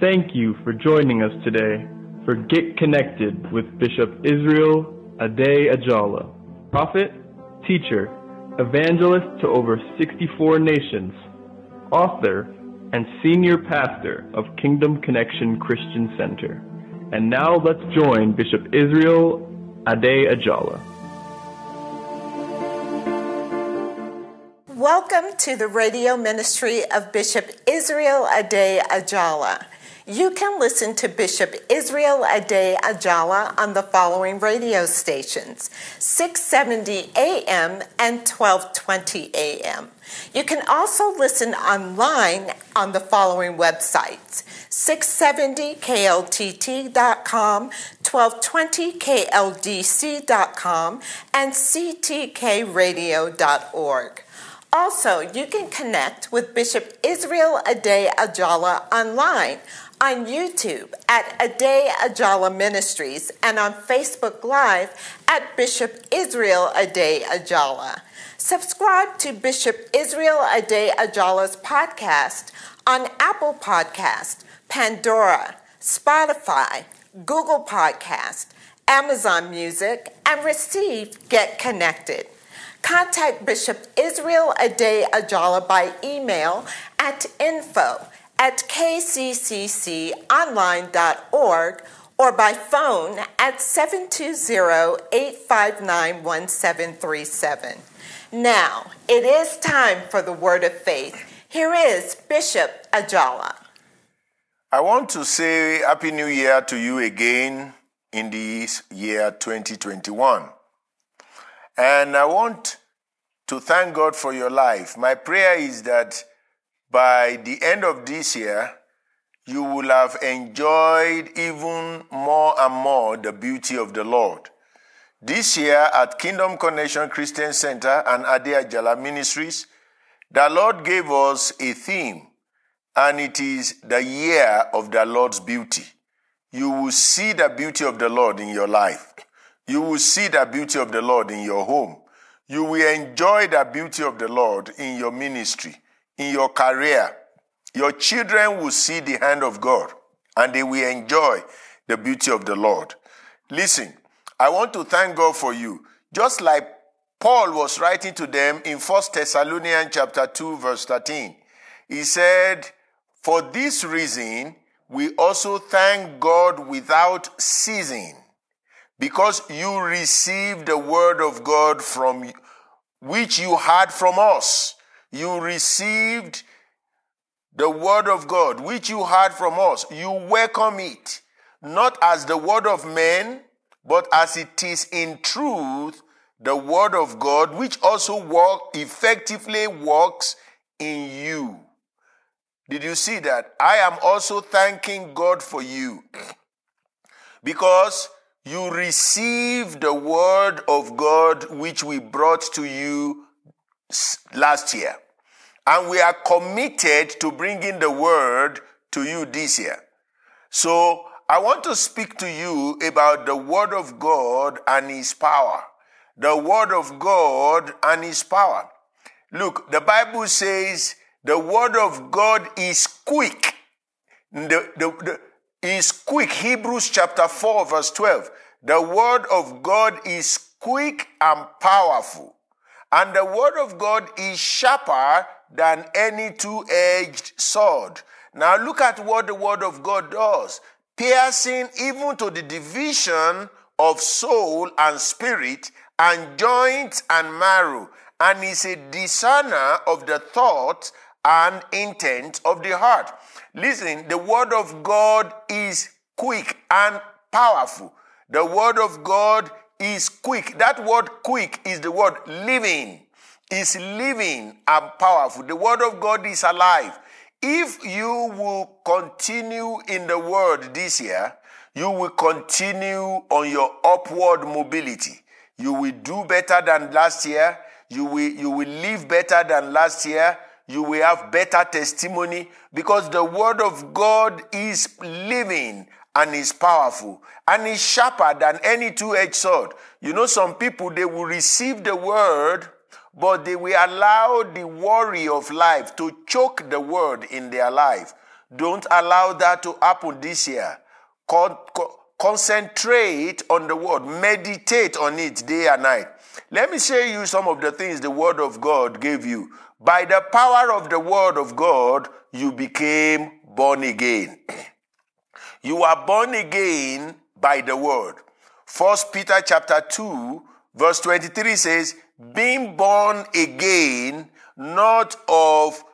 Thank you for joining us today for Get Connected with Bishop Israel Ade Ajala, prophet, teacher, evangelist to over 64 nations, author, and senior pastor of Kingdom Connection Christian Center. And now let's join Bishop Israel Ade Ajala. Welcome to the radio ministry of Bishop Israel Ade Ajala. You can listen to Bishop Israel Ade Ajala on the following radio stations 670 AM and 1220 AM. You can also listen online on the following websites 670kltt.com, 1220kldc.com, and ctkradio.org. Also, you can connect with Bishop Israel Ade Ajala online on YouTube at Ade Ajala Ministries and on Facebook Live at Bishop Israel Ade Ajala. Subscribe to Bishop Israel Ade Ajala's podcast on Apple Podcast, Pandora, Spotify, Google Podcast, Amazon Music, and receive Get Connected. Contact Bishop Israel Ade Ajala by email at info at kccconline.org or by phone at 720-859-1737. Now, it is time for the word of faith. Here is Bishop Ajala. I want to say Happy New Year to you again in this year 2021. And I want to thank God for your life. My prayer is that by the end of this year, you will have enjoyed even more and more the beauty of the Lord. This year at Kingdom Connection Christian Center and Ade Ajala Ministries, the Lord gave us a theme, and it is the year of the Lord's beauty. You will see the beauty of the Lord in your life. You will see the beauty of the Lord in your home. You will enjoy the beauty of the Lord in your ministry in your career, your children will see the hand of God and they will enjoy the beauty of the Lord. Listen, I want to thank God for you. Just like Paul was writing to them in 1 Thessalonians chapter 2 verse 13. He said, "For this reason we also thank God without ceasing, because you received the word of God from which you heard from us." You received the word of God, which you heard from us. You welcome it, not as the word of men, but as it is in truth the word of God, which also work, effectively works in you. Did you see that? I am also thanking God for you because you received the word of God which we brought to you last year. And we are committed to bringing the word to you this year. So I want to speak to you about the word of God and his power. The word of God and his power. Look, the Bible says the word of God is quick. The, the, the, is quick. Hebrews chapter 4 verse 12. The word of God is quick and powerful and the word of God is sharper than any two edged sword. Now look at what the word of God does piercing even to the division of soul and spirit, and joints and marrow, and is a discerner of the thoughts and intent of the heart. Listen, the word of God is quick and powerful. The word of God is quick. That word quick is the word living. Is living and powerful. The word of God is alive. If you will continue in the word this year, you will continue on your upward mobility. You will do better than last year. You will, you will live better than last year. You will have better testimony because the word of God is living and is powerful and is sharper than any two-edged sword. You know, some people, they will receive the word, but they will allow the worry of life to choke the word in their life. Don't allow that to happen this year. Con- con- concentrate on the word, meditate on it day and night. Let me show you some of the things the word of God gave you. By the power of the word of God, you became born again. you are born again by the word. First Peter chapter 2 verse 23 says, being born again, not of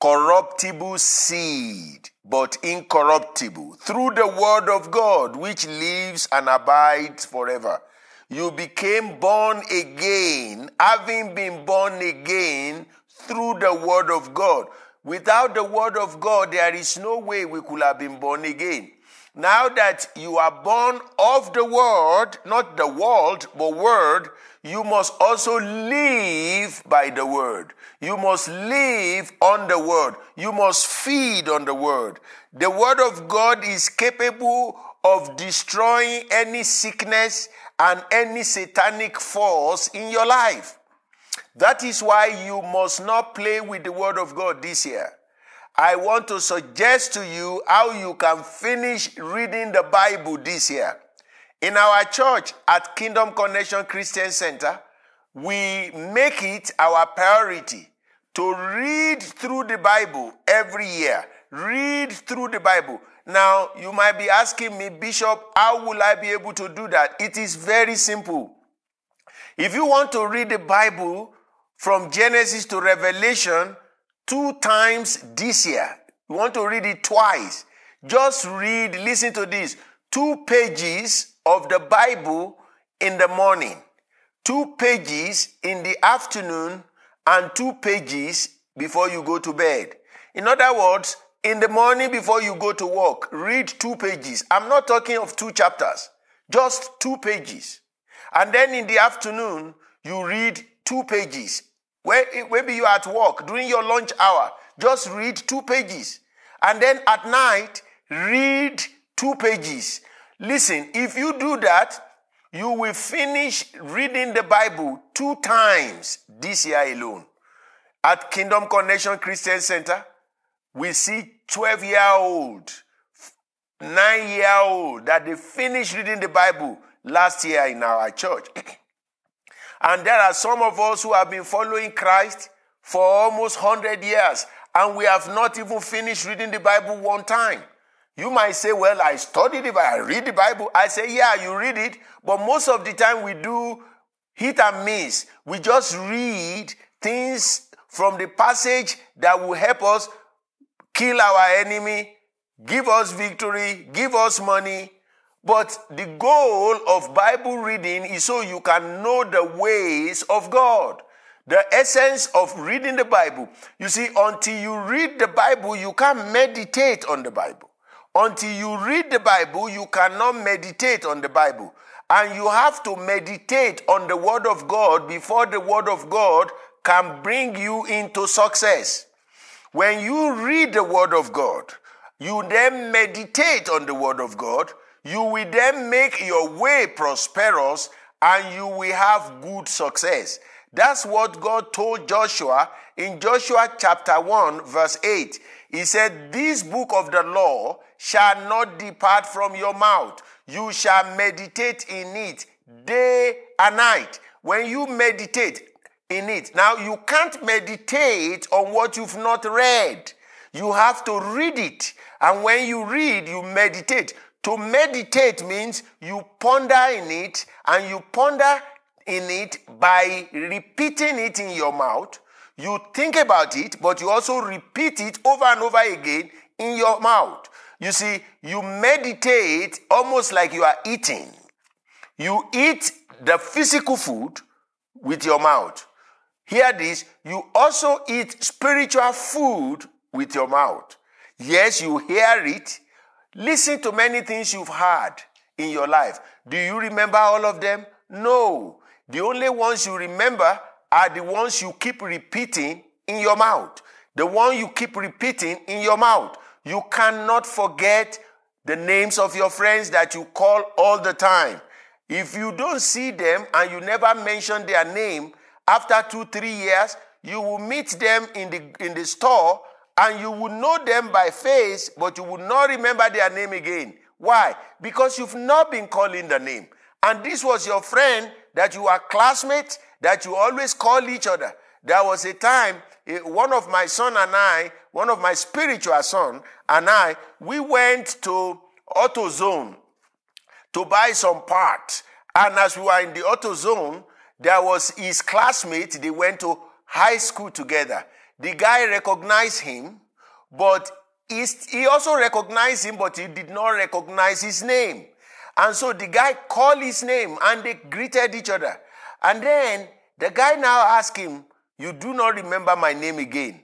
corruptible seed, but incorruptible, through the word of God, which lives and abides forever. You became born again, having been born again through the word of God. Without the word of God, there is no way we could have been born again. Now that you are born of the word, not the world, but word, you must also live by the word. You must live on the word. You must feed on the word. The word of God is capable of destroying any sickness and any satanic force in your life. That is why you must not play with the word of God this year. I want to suggest to you how you can finish reading the Bible this year. In our church at Kingdom Connection Christian Center, we make it our priority to read through the Bible every year. Read through the Bible. Now, you might be asking me, Bishop, how will I be able to do that? It is very simple. If you want to read the Bible from Genesis to Revelation two times this year, you want to read it twice, just read, listen to this, two pages of the Bible in the morning two pages in the afternoon and two pages before you go to bed. In other words, in the morning before you go to work, read two pages. I'm not talking of two chapters, just two pages. And then in the afternoon, you read two pages. Maybe you're at work during your lunch hour, just read two pages. And then at night, read two pages. Listen, if you do that, you will finish reading the Bible two times this year alone. At Kingdom Connection Christian Center, we see 12 year old, 9 year old that they finished reading the Bible last year in our church. and there are some of us who have been following Christ for almost 100 years and we have not even finished reading the Bible one time. You might say, Well, I study the Bible, I read the Bible. I say, Yeah, you read it, but most of the time we do hit and miss. We just read things from the passage that will help us kill our enemy, give us victory, give us money. But the goal of Bible reading is so you can know the ways of God. The essence of reading the Bible. You see, until you read the Bible, you can't meditate on the Bible. Until you read the Bible, you cannot meditate on the Bible. And you have to meditate on the Word of God before the Word of God can bring you into success. When you read the Word of God, you then meditate on the Word of God, you will then make your way prosperous and you will have good success. That's what God told Joshua in Joshua chapter 1, verse 8. He said, This book of the law shall not depart from your mouth. You shall meditate in it day and night. When you meditate in it, now you can't meditate on what you've not read. You have to read it. And when you read, you meditate. To meditate means you ponder in it and you ponder in it by repeating it in your mouth. You think about it, but you also repeat it over and over again in your mouth. You see, you meditate almost like you are eating. You eat the physical food with your mouth. Hear this, you also eat spiritual food with your mouth. Yes, you hear it. Listen to many things you've heard in your life. Do you remember all of them? No. The only ones you remember are the ones you keep repeating in your mouth. The one you keep repeating in your mouth. You cannot forget the names of your friends that you call all the time. If you don't see them and you never mention their name, after two, three years, you will meet them in the, in the store and you would know them by face, but you would not remember their name again. Why? Because you've not been calling the name. And this was your friend that you are classmates, that you always call each other. There was a time, eh, one of my son and I, one of my spiritual son and I, we went to AutoZone to buy some parts. And as we were in the AutoZone, there was his classmate. They went to high school together. The guy recognized him, but he also recognized him, but he did not recognize his name. And so the guy called his name and they greeted each other. And then the guy now asked him, You do not remember my name again.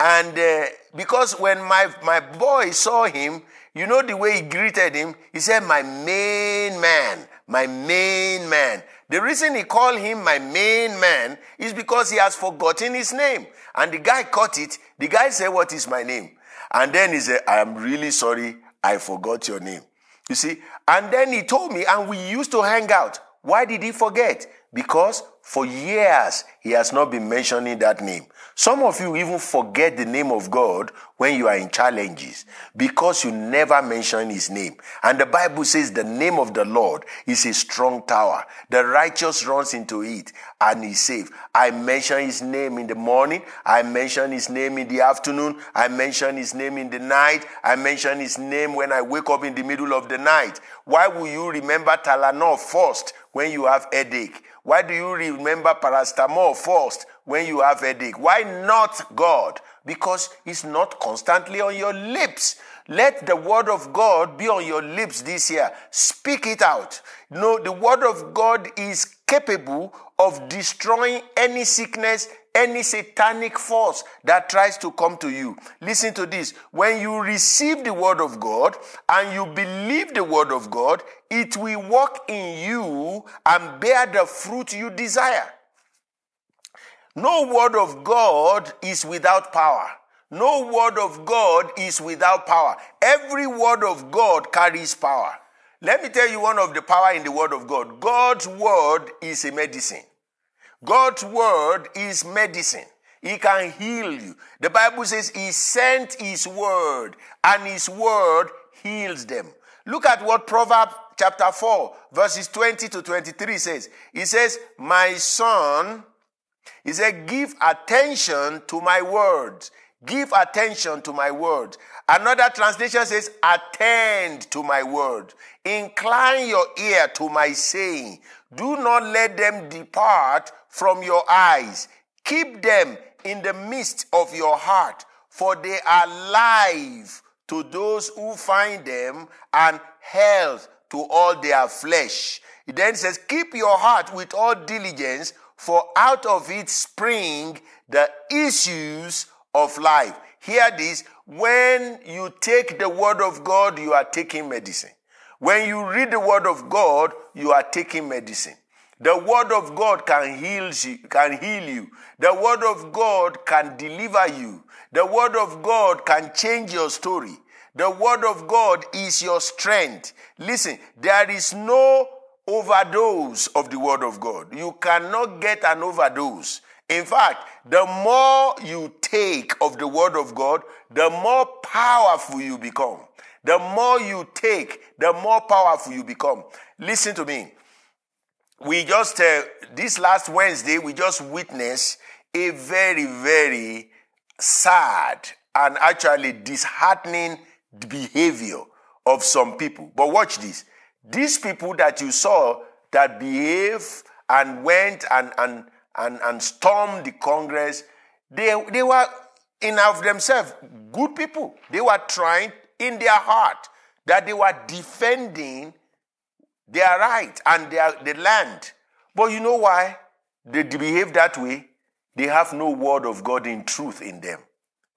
And uh, because when my, my boy saw him, you know the way he greeted him? He said, My main man, my main man. The reason he called him my main man is because he has forgotten his name. And the guy caught it. The guy said, What is my name? And then he said, I am really sorry, I forgot your name. You see? And then he told me, and we used to hang out. Why did he forget? Because for years he has not been mentioning that name. Some of you even forget the name of God when you are in challenges because you never mention his name. And the Bible says the name of the Lord is a strong tower. The righteous runs into it and is safe. I mention his name in the morning. I mention his name in the afternoon. I mention his name in the night. I mention his name when I wake up in the middle of the night. Why will you remember Tylenol first when you have headache? Why do you remember paracetamol first when you have a headache? Why not God? Because it's not constantly on your lips. Let the word of God be on your lips this year. Speak it out. No, the word of God is capable of destroying any sickness, any satanic force that tries to come to you. Listen to this. When you receive the word of God and you believe the word of God, it will work in you and bear the fruit you desire. No word of God is without power. No word of God is without power. Every word of God carries power. Let me tell you one of the power in the word of God. God's word is a medicine. God's word is medicine. He can heal you. The Bible says he sent his word and his word heals them. Look at what Proverbs chapter 4 verses 20 to 23 says. He says, my son, he said, give attention to my words. Give attention to my word. Another translation says, attend to my word. Incline your ear to my saying. Do not let them depart from your eyes. Keep them in the midst of your heart, for they are life to those who find them and health to all their flesh. It then says, Keep your heart with all diligence, for out of it spring the issues of life. Hear this when you take the word of God, you are taking medicine. When you read the word of God, you are taking medicine. The word of God can heal you, can heal you. The word of God can deliver you. The word of God can change your story. The word of God is your strength. Listen, there is no overdose of the word of God. You cannot get an overdose. In fact, the more you take of the word of God, the more powerful you become. The more you take, the more powerful you become. Listen to me. We just, uh, this last Wednesday, we just witnessed a very, very sad and actually disheartening behavior of some people. But watch this. These people that you saw that behave and went and, and, and, and stormed the Congress, they, they were in of themselves good people. They were trying in their heart that they were defending their right and their the land. But you know why they behave that way? They have no word of God in truth in them.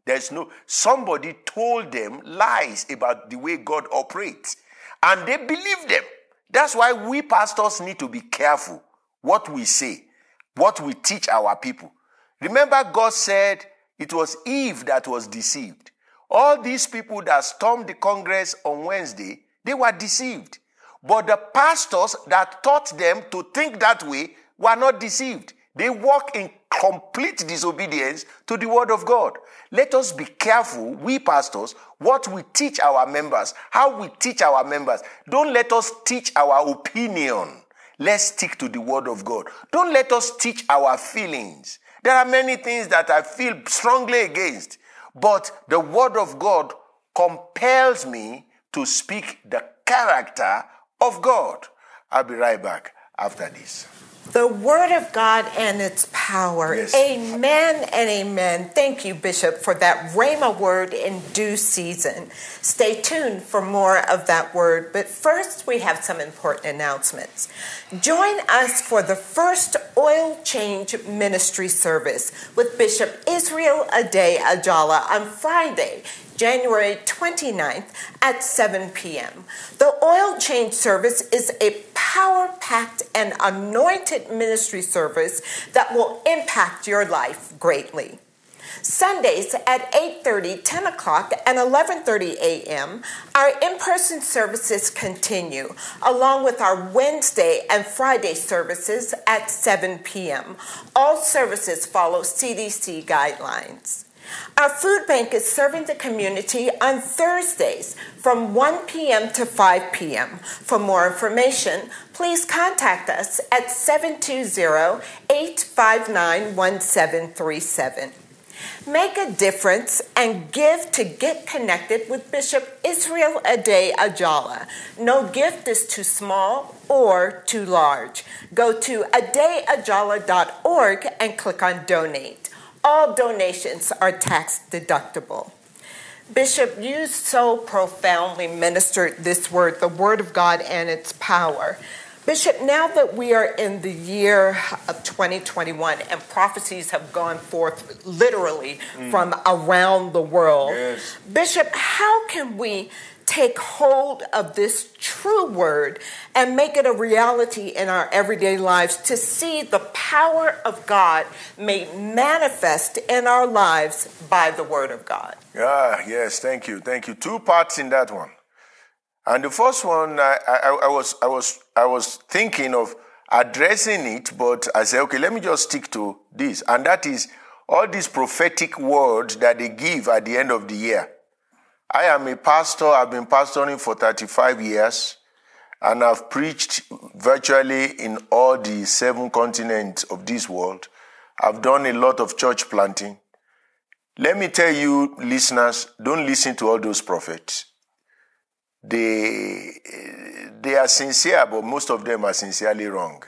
There's no somebody told them lies about the way God operates, and they believe them. That's why we pastors need to be careful what we say, what we teach our people. Remember, God said it was Eve that was deceived. All these people that stormed the Congress on Wednesday, they were deceived. But the pastors that taught them to think that way were not deceived. They walk in complete disobedience to the word of God. Let us be careful, we pastors, what we teach our members, how we teach our members. Don't let us teach our opinion. Let's stick to the word of God. Don't let us teach our feelings. There are many things that I feel strongly against, but the word of God compels me to speak the character of God. I'll be right back after this. The Word of God and its power. Yes. Amen and amen. Thank you, Bishop, for that Rhema word in due season. Stay tuned for more of that word, but first we have some important announcements. Join us for the first oil change ministry service with Bishop Israel Ade Ajala on Friday, January 29th at 7 p.m. The oil change service is a power packed and anointed ministry service that will impact your life greatly. Sundays at 8:30, 10 o'clock, and 11:30 a.m. Our in-person services continue, along with our Wednesday and Friday services at 7 p.m. All services follow CDC guidelines. Our food bank is serving the community on Thursdays from 1 p.m. to 5 p.m. For more information, please contact us at 720 859 1737. Make a difference and give to get connected with Bishop Israel Ade Ajala. No gift is too small or too large. Go to adeajala.org and click on donate. All donations are tax deductible. Bishop, you so profoundly ministered this word, the word of God and its power. Bishop, now that we are in the year of 2021 and prophecies have gone forth literally mm. from around the world, yes. Bishop, how can we take hold of this true word and make it a reality in our everyday lives to see the power of God made manifest in our lives by the word of God? Ah, yes, thank you. Thank you. Two parts in that one. And the first one, I, I, I, was, I, was, I was thinking of addressing it, but I said, okay, let me just stick to this. And that is all these prophetic words that they give at the end of the year. I am a pastor. I've been pastoring for 35 years, and I've preached virtually in all the seven continents of this world. I've done a lot of church planting. Let me tell you, listeners, don't listen to all those prophets they they are sincere, but most of them are sincerely wrong.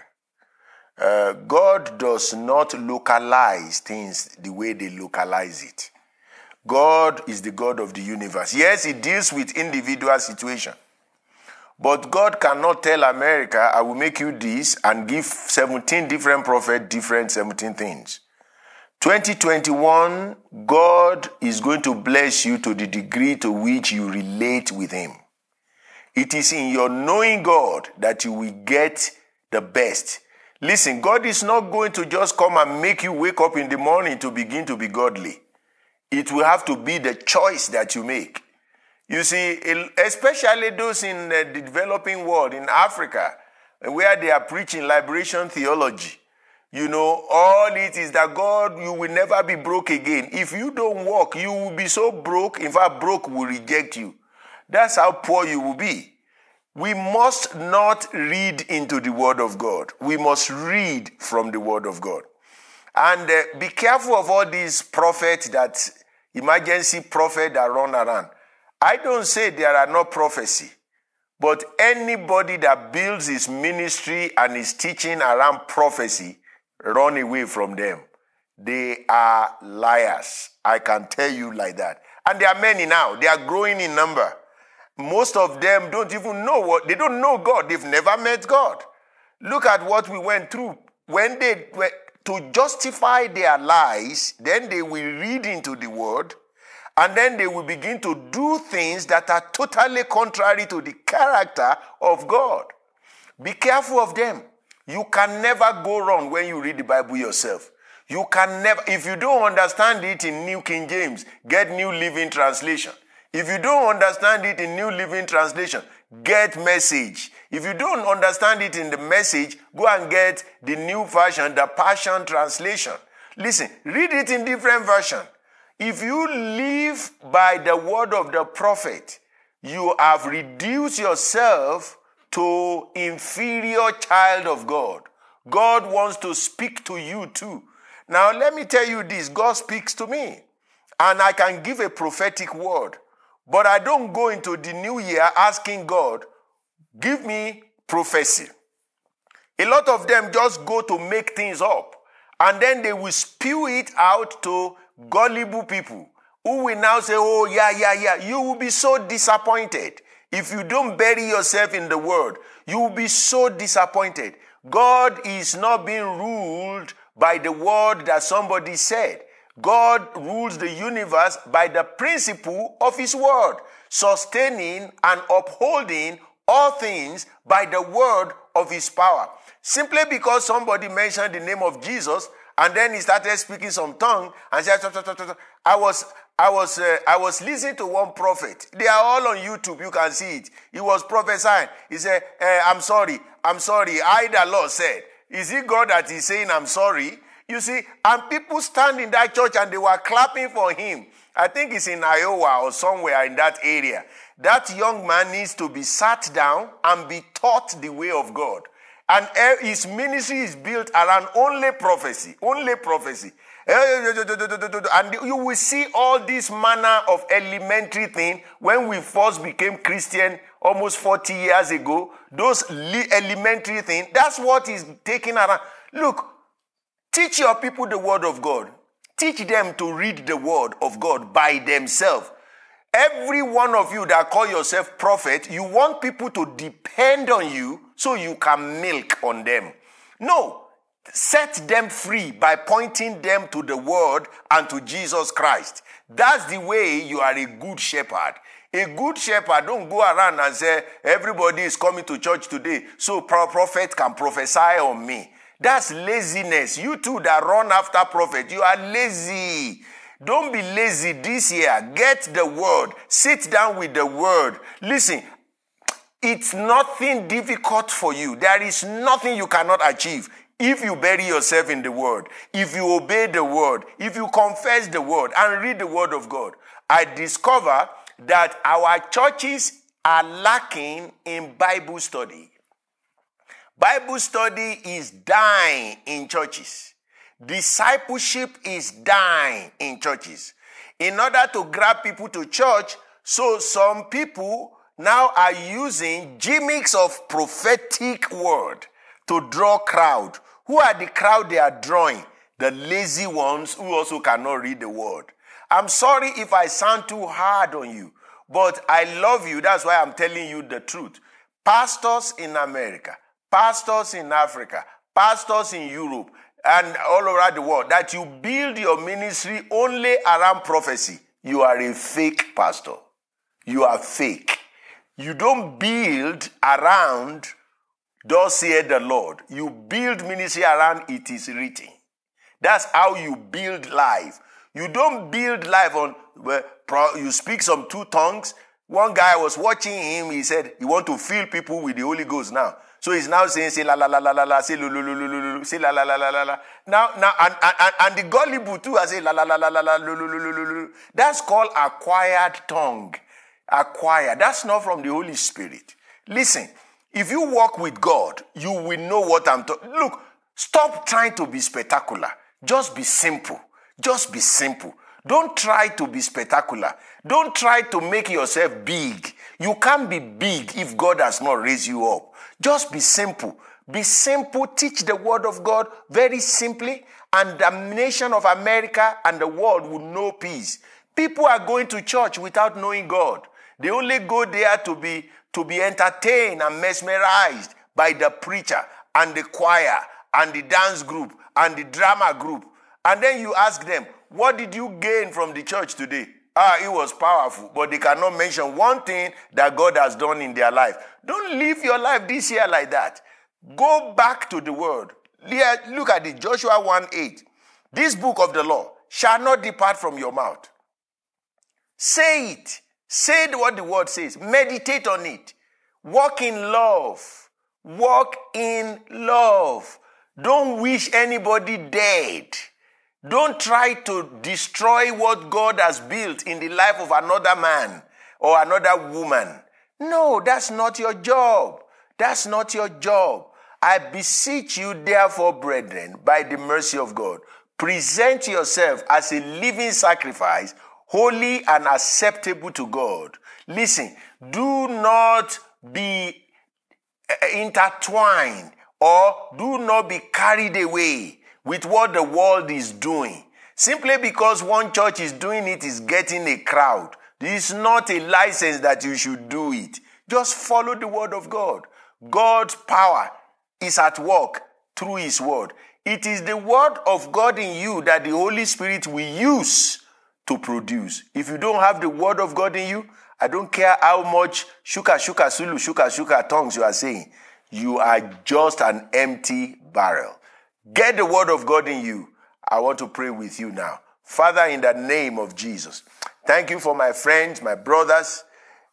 Uh, God does not localize things the way they localize it. God is the God of the universe. Yes, He deals with individual situation, but God cannot tell America, "I will make you this," and give seventeen different prophets different seventeen things. 2021, God is going to bless you to the degree to which you relate with Him. It is in your knowing God that you will get the best. Listen, God is not going to just come and make you wake up in the morning to begin to be godly. It will have to be the choice that you make. You see, especially those in the developing world, in Africa, where they are preaching liberation theology. You know, all it is that God, you will never be broke again. If you don't work, you will be so broke. In fact, broke will reject you. That's how poor you will be. We must not read into the Word of God. We must read from the Word of God. And uh, be careful of all these prophets that, emergency prophet that run around. I don't say there are no prophecy, but anybody that builds his ministry and his teaching around prophecy, run away from them. They are liars. I can tell you like that. And there are many now. They are growing in number. Most of them don't even know what, they don't know God. They've never met God. Look at what we went through. When they to justify their lies, then they will read into the word and then they will begin to do things that are totally contrary to the character of God. Be careful of them. You can never go wrong when you read the Bible yourself. You can never, if you don't understand it in New King James, get New Living Translation. If you don't understand it in New Living Translation, get message. If you don't understand it in the message, go and get the new version, the Passion Translation. Listen, read it in different version. If you live by the word of the prophet, you have reduced yourself to inferior child of God. God wants to speak to you too. Now let me tell you this, God speaks to me and I can give a prophetic word, but I don't go into the new year asking God, give me prophecy. A lot of them just go to make things up and then they will spew it out to gullible people who will now say, Oh, yeah, yeah, yeah. You will be so disappointed. If you don't bury yourself in the word, you will be so disappointed. God is not being ruled by the word that somebody said. God rules the universe by the principle of his word, sustaining and upholding all things by the word of his power. Simply because somebody mentioned the name of Jesus and then he started speaking some tongue and said, I was, I was, uh, I was listening to one prophet. They are all on YouTube. You can see it. He was prophesying. He said, uh, I'm sorry. I'm sorry. I, the Lord said, is it God that is saying, I'm sorry? You see, and people stand in that church and they were clapping for him. I think it's in Iowa or somewhere in that area. That young man needs to be sat down and be taught the way of God. And eh, his ministry is built around only prophecy, only prophecy. And you will see all this manner of elementary thing when we first became Christian almost 40 years ago. Those elementary things, that's what is taken around. Look, teach your people the word of God. Teach them to read the word of God by themselves. Every one of you that call yourself prophet, you want people to depend on you so you can milk on them. No, set them free by pointing them to the word and to Jesus Christ. That's the way you are a good shepherd. A good shepherd don't go around and say, everybody is coming to church today, so prophet can prophesy on me. That's laziness. You two that run after prophet, you are lazy. Don't be lazy this year. Get the word. Sit down with the word. Listen, it's nothing difficult for you. There is nothing you cannot achieve if you bury yourself in the word, if you obey the word, if you confess the word and read the word of God. I discover that our churches are lacking in Bible study. Bible study is dying in churches. Discipleship is dying in churches. In order to grab people to church, so some people now are using gimmicks of prophetic word to draw crowd. Who are the crowd they are drawing? The lazy ones who also cannot read the word. I'm sorry if I sound too hard on you, but I love you. That's why I'm telling you the truth. Pastors in America, pastors in Africa, pastors in Europe, and all over the world that you build your ministry only around prophecy, you are a fake pastor. You are fake. You don't build around, thus saith the Lord. You build ministry around it is written. That's how you build life. You don't build life on you speak some two tongues. One guy was watching him, he said, You want to fill people with the Holy Ghost now. So he's now saying, say la la la la la la, say lu lu lu lu lu lu, say la la la la la la. Now, now, and, and, and the gullible too, I say la la la la la la, lu lu lu lu lu. That's called acquired tongue. Acquired. That's not from the Holy Spirit. Listen, if you walk with God, you will know what I'm talking. Look, stop trying to be spectacular. Just be simple. Just be simple. Don't try to be spectacular. Don't try to make yourself big. You can't be big if God has not raised you up. Just be simple. Be simple. Teach the word of God very simply, and the nation of America and the world will know peace. People are going to church without knowing God. They only go there to be to be entertained and mesmerized by the preacher and the choir and the dance group and the drama group. And then you ask them, What did you gain from the church today? Ah, it was powerful, but they cannot mention one thing that God has done in their life. Don't live your life this year like that. Go back to the word. Look at it, Joshua 1 8. This book of the law shall not depart from your mouth. Say it Say what the word says. Meditate on it. Walk in love. Walk in love. Don't wish anybody dead. Don't try to destroy what God has built in the life of another man or another woman. No, that's not your job. That's not your job. I beseech you, therefore, brethren, by the mercy of God, present yourself as a living sacrifice, holy and acceptable to God. Listen, do not be eh, intertwined or do not be carried away with what the world is doing. Simply because one church is doing it is getting a crowd. This is not a license that you should do it. Just follow the word of God. God's power is at work through his word. It is the word of God in you that the Holy Spirit will use to produce. If you don't have the word of God in you, I don't care how much shuka shuka sulu shuka shuka tongues you are saying. You are just an empty barrel. Get the word of God in you. I want to pray with you now. Father, in the name of Jesus, thank you for my friends, my brothers,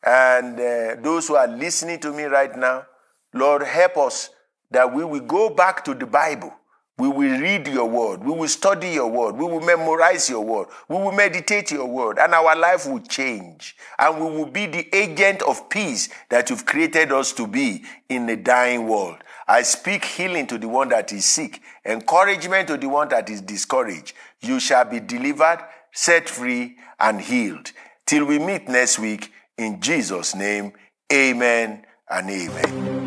and uh, those who are listening to me right now. Lord, help us that we will go back to the Bible. We will read your word. We will study your word. We will memorize your word. We will meditate your word. And our life will change. And we will be the agent of peace that you've created us to be in a dying world. I speak healing to the one that is sick, encouragement to the one that is discouraged. You shall be delivered, set free, and healed. Till we meet next week, in Jesus' name, amen and amen.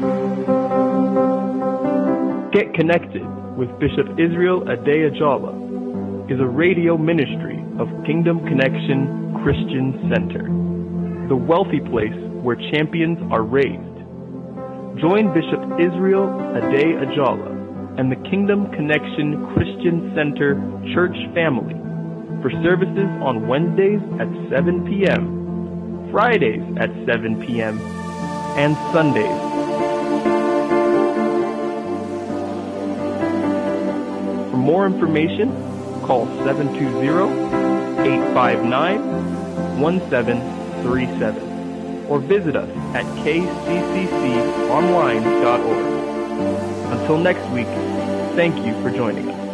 Get connected with Bishop Israel Ade Ajala is a radio ministry of Kingdom Connection Christian Center, the wealthy place where champions are raised. Join Bishop Israel Ade Ajala and the Kingdom Connection Christian Center church family for services on Wednesdays at 7 p.m., Fridays at 7 p.m., and Sundays. For more information, call 720-859-1737 or visit us at kccconline.org. Until next week, thank you for joining us.